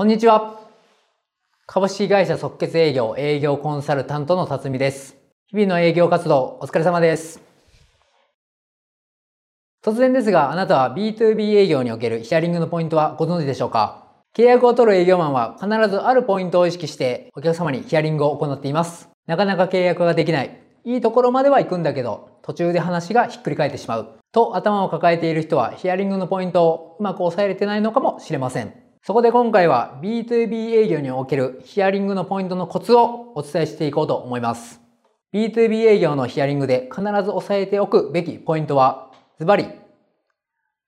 こんにちは。株式会社即決営業営業コンサルタントの辰巳です。日々の営業活動お疲れ様です。突然ですが、あなたは B2B 営業におけるヒアリングのポイントはご存知でしょうか？契約を取る営業マンは必ずあるポイントを意識してお客様にヒアリングを行っています。なかなか契約ができない。いいところまでは行くんだけど、途中で話がひっくり返ってしまう。と頭を抱えている人はヒアリングのポイントをうまく抑えれてないのかもしれません。そこで今回は B2B 営業におけるヒアリングのポイントのコツをお伝えしていこうと思います。B2B 営業のヒアリングで必ず押さえておくべきポイントは、ズバリ、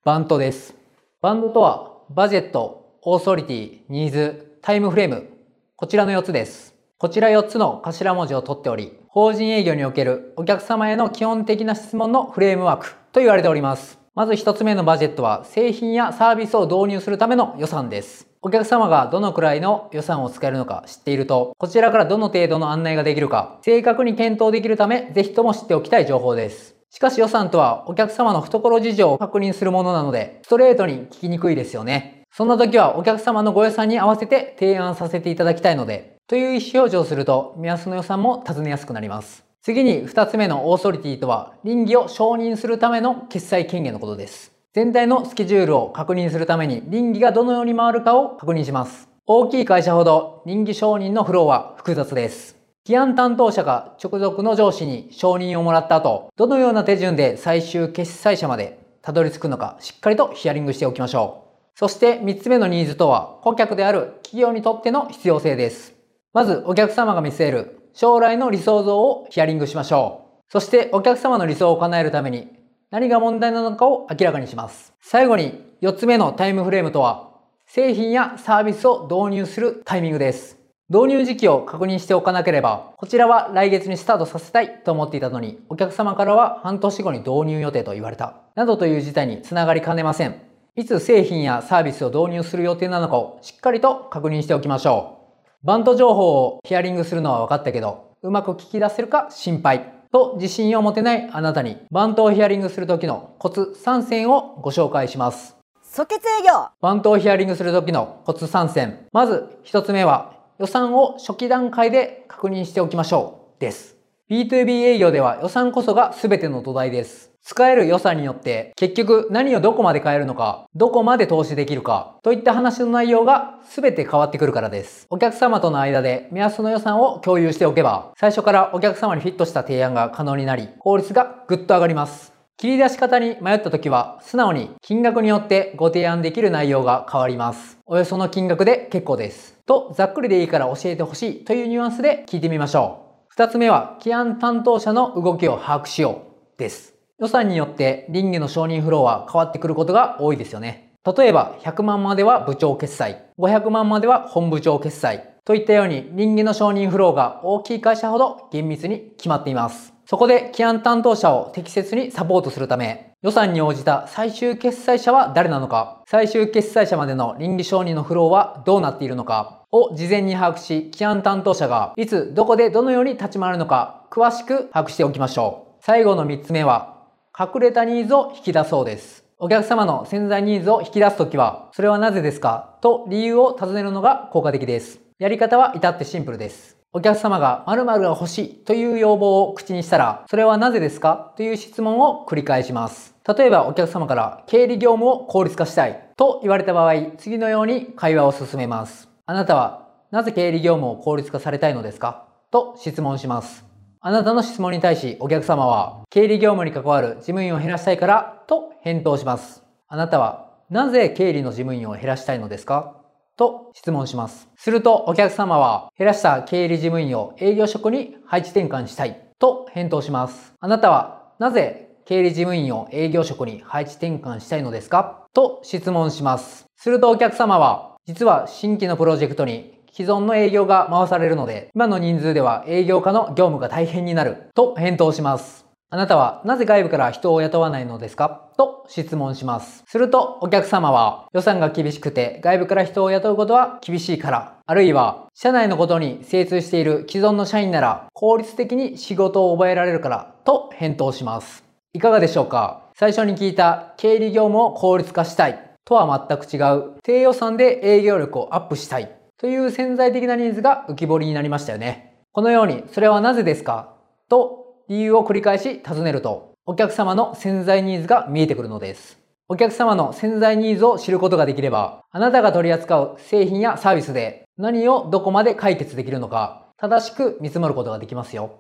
バントです。バンドとは、バジェット、オーソリティ、ニーズ、タイムフレーム、こちらの4つです。こちら4つの頭文字を取っており、法人営業におけるお客様への基本的な質問のフレームワークと言われております。まず一つ目のバジェットは製品やサービスを導入するための予算です。お客様がどのくらいの予算を使えるのか知っていると、こちらからどの程度の案内ができるか、正確に検討できるため、ぜひとも知っておきたい情報です。しかし予算とはお客様の懐事情を確認するものなので、ストレートに聞きにくいですよね。そんな時はお客様のご予算に合わせて提案させていただきたいので、という意思表示をすると、目安の予算も尋ねやすくなります。次に二つ目のオーソリティとは、倫理を承認するための決済権限のことです。全体のスケジュールを確認するために倫理がどのように回るかを確認します。大きい会社ほど倫理承認のフローは複雑です。起案担当者が直属の上司に承認をもらった後、どのような手順で最終決済者までたどり着くのかしっかりとヒアリングしておきましょう。そして3つ目のニーズとは顧客である企業にとっての必要性です。まずお客様が見据える将来の理想像をヒアリングしましょう。そしてお客様の理想を叶えるために何が問題なのかを明らかにします。最後に4つ目のタイムフレームとは、製品やサービスを導入するタイミングです。導入時期を確認しておかなければ、こちらは来月にスタートさせたいと思っていたのに、お客様からは半年後に導入予定と言われた。などという事態につながりかねません。いつ製品やサービスを導入する予定なのかをしっかりと確認しておきましょう。バント情報をヒアリングするのは分かったけど、うまく聞き出せるか心配。と自信を持てないあなたに、バントをヒアリングする時のコツ3選をご紹介します。即決営業バントをヒアリングする時のコツ3選。まず1つ目は、予算を初期段階で確認しておきましょう。です。B2B 営業では予算こそが全ての土台です。使える予算によって結局何をどこまで変えるのか、どこまで投資できるか、といった話の内容が全て変わってくるからです。お客様との間で目安の予算を共有しておけば、最初からお客様にフィットした提案が可能になり、効率がぐっと上がります。切り出し方に迷った時は、素直に金額によってご提案できる内容が変わります。およその金額で結構です。と、ざっくりでいいから教えてほしいというニュアンスで聞いてみましょう。二つ目は、起案担当者の動きを把握しようです。予算によって林業の承認フローは変わってくることが多いですよね。例えば100万までは部長決済、500万までは本部長決済といったように林業の承認フローが大きい会社ほど厳密に決まっています。そこで起案担当者を適切にサポートするため、予算に応じた最終決済者は誰なのか、最終決済者までの倫理承認のフローはどうなっているのか？を事前に把握し、起案担当者がいつどこでどのように立ち回るのか詳しく把握しておきましょう。最後の3つ目は隠れたニーズを引き出そうです。お客様の潜在ニーズを引き出すときは、それはなぜですか？と理由を尋ねるのが効果的です。やり方は至ってシンプルです。お客様が〇〇が欲しいという要望を口にしたら、それはなぜですか？という質問を繰り返します。例えばお客様から経理業務を効率化したいと言われた場合、次のように会話を進めます。あなたはなぜ経理業務を効率化されたいのですか？と質問します。あなたの質問に対しお客様は、経理業務に関わる事務員を減らしたいからと返答します。あなたは、なぜ経理の事務員を減らしたいのですか？と質問します。するとお客様は、減らした経理事務員を営業職に配置転換したいと返答します。あなたは、なぜ経理事務員を営業職に配置転換したいのですか？と質問します。するとお客様は、実は新規のプロジェクトに既存の営業が回されるので、今の人数では営業家の業務が大変になると返答します。あなたはなぜ外部から人を雇わないのですか？と質問します。するとお客様は予算が厳しくて外部から人を雇うことは厳しいから、あるいは社内のことに精通している既存の社員なら効率的に仕事を覚えられるからと返答します。いかがでしょうか？最初に聞いた経理業務を効率化したいとは全く違う低予算で営業力をアップしたいという潜在的なニーズが浮き彫りになりましたよね。このように、それはなぜですか？と理由を繰り返し尋ねると、お客様の潜在ニーズが見えてくるのです。お客様の潜在ニーズを知ることができれば、あなたが取り扱う製品やサービスで何をどこまで解決できるのか、正しく見積もることができますよ。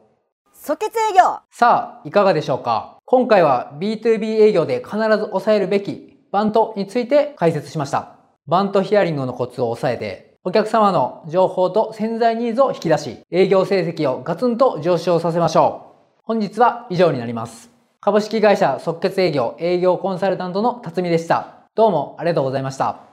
即決営業さあ、いかがでしょうか？今回は B2B 営業で必ず抑えるべきバントについて解説しました。バントヒアリングのコツを押さえて、お客様の情報と潜在ニーズを引き出し、営業成績をガツンと上昇させましょう。本日は以上になります。株式会社即決営業営業コンサルタントの辰巳でした。どうもありがとうございました。